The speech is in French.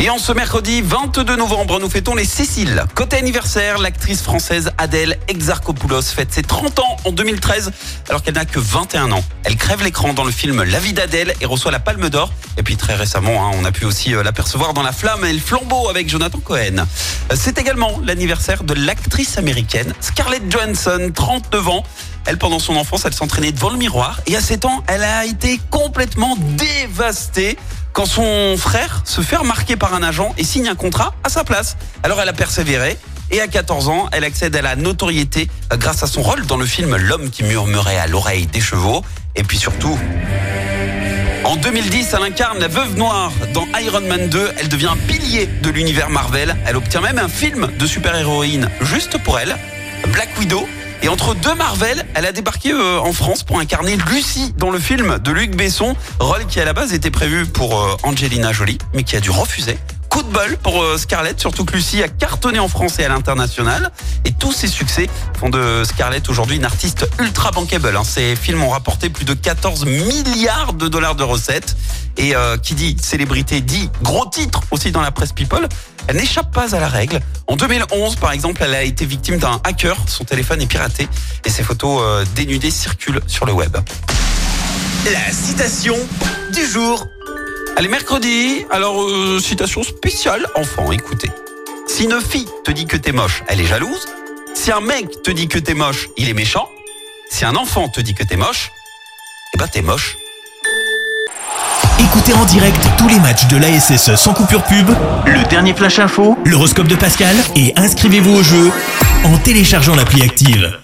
Et en ce mercredi 22 novembre, nous fêtons les Cécile. Côté anniversaire, l'actrice française Adèle Exarchopoulos fête ses 30 ans en 2013 alors qu'elle n'a que 21 ans. Elle crève l'écran dans le film La vie d'Adèle et reçoit la Palme d'Or. Et puis très récemment, hein, on a pu aussi euh, l'apercevoir dans La Flamme et le flambeau avec Jonathan Cohen. Euh, C'est également l'anniversaire de l'actrice américaine Scarlett Johansson, 39 ans. Elle, pendant son enfance, elle s'entraînait devant le miroir et à 7 ans, elle a été complètement dévastée quand son frère se fait remarquer par un agent et signe un contrat à sa place. Alors elle a persévéré et à 14 ans, elle accède à la notoriété euh, grâce à son rôle dans le film L'homme qui murmurait à l'oreille des chevaux. Et puis surtout, en 2010, elle incarne la veuve noire dans Iron Man 2. Elle devient un pilier de l'univers Marvel. Elle obtient même un film de super-héroïne juste pour elle, Black Widow. Et entre deux Marvel, elle a débarqué euh, en France pour incarner Lucie dans le film de Luc Besson, rôle qui à la base était prévu pour euh, Angelina Jolie, mais qui a dû refuser. Coup de bol pour euh, Scarlett, surtout que Lucie a cartonné en France et à l'international. Et tous ces succès font de Scarlett aujourd'hui une artiste ultra bankable. hein. Ses films ont rapporté plus de 14 milliards de dollars de recettes. Et euh, qui dit célébrité dit gros titre aussi dans la presse people. Elle n'échappe pas à la règle. En 2011, par exemple, elle a été victime d'un hacker. Son téléphone est piraté et ses photos euh, dénudées circulent sur le web. La citation du jour. Allez, mercredi, alors euh, citation spéciale, enfant, écoutez. Si une fille te dit que t'es moche, elle est jalouse. Si un mec te dit que t'es moche, il est méchant. Si un enfant te dit que t'es moche, eh ben t'es moche. Écoutez en direct tous les matchs de l'ASSE sans coupure pub, le dernier flash info, l'horoscope de Pascal et inscrivez-vous au jeu en téléchargeant l'appli active.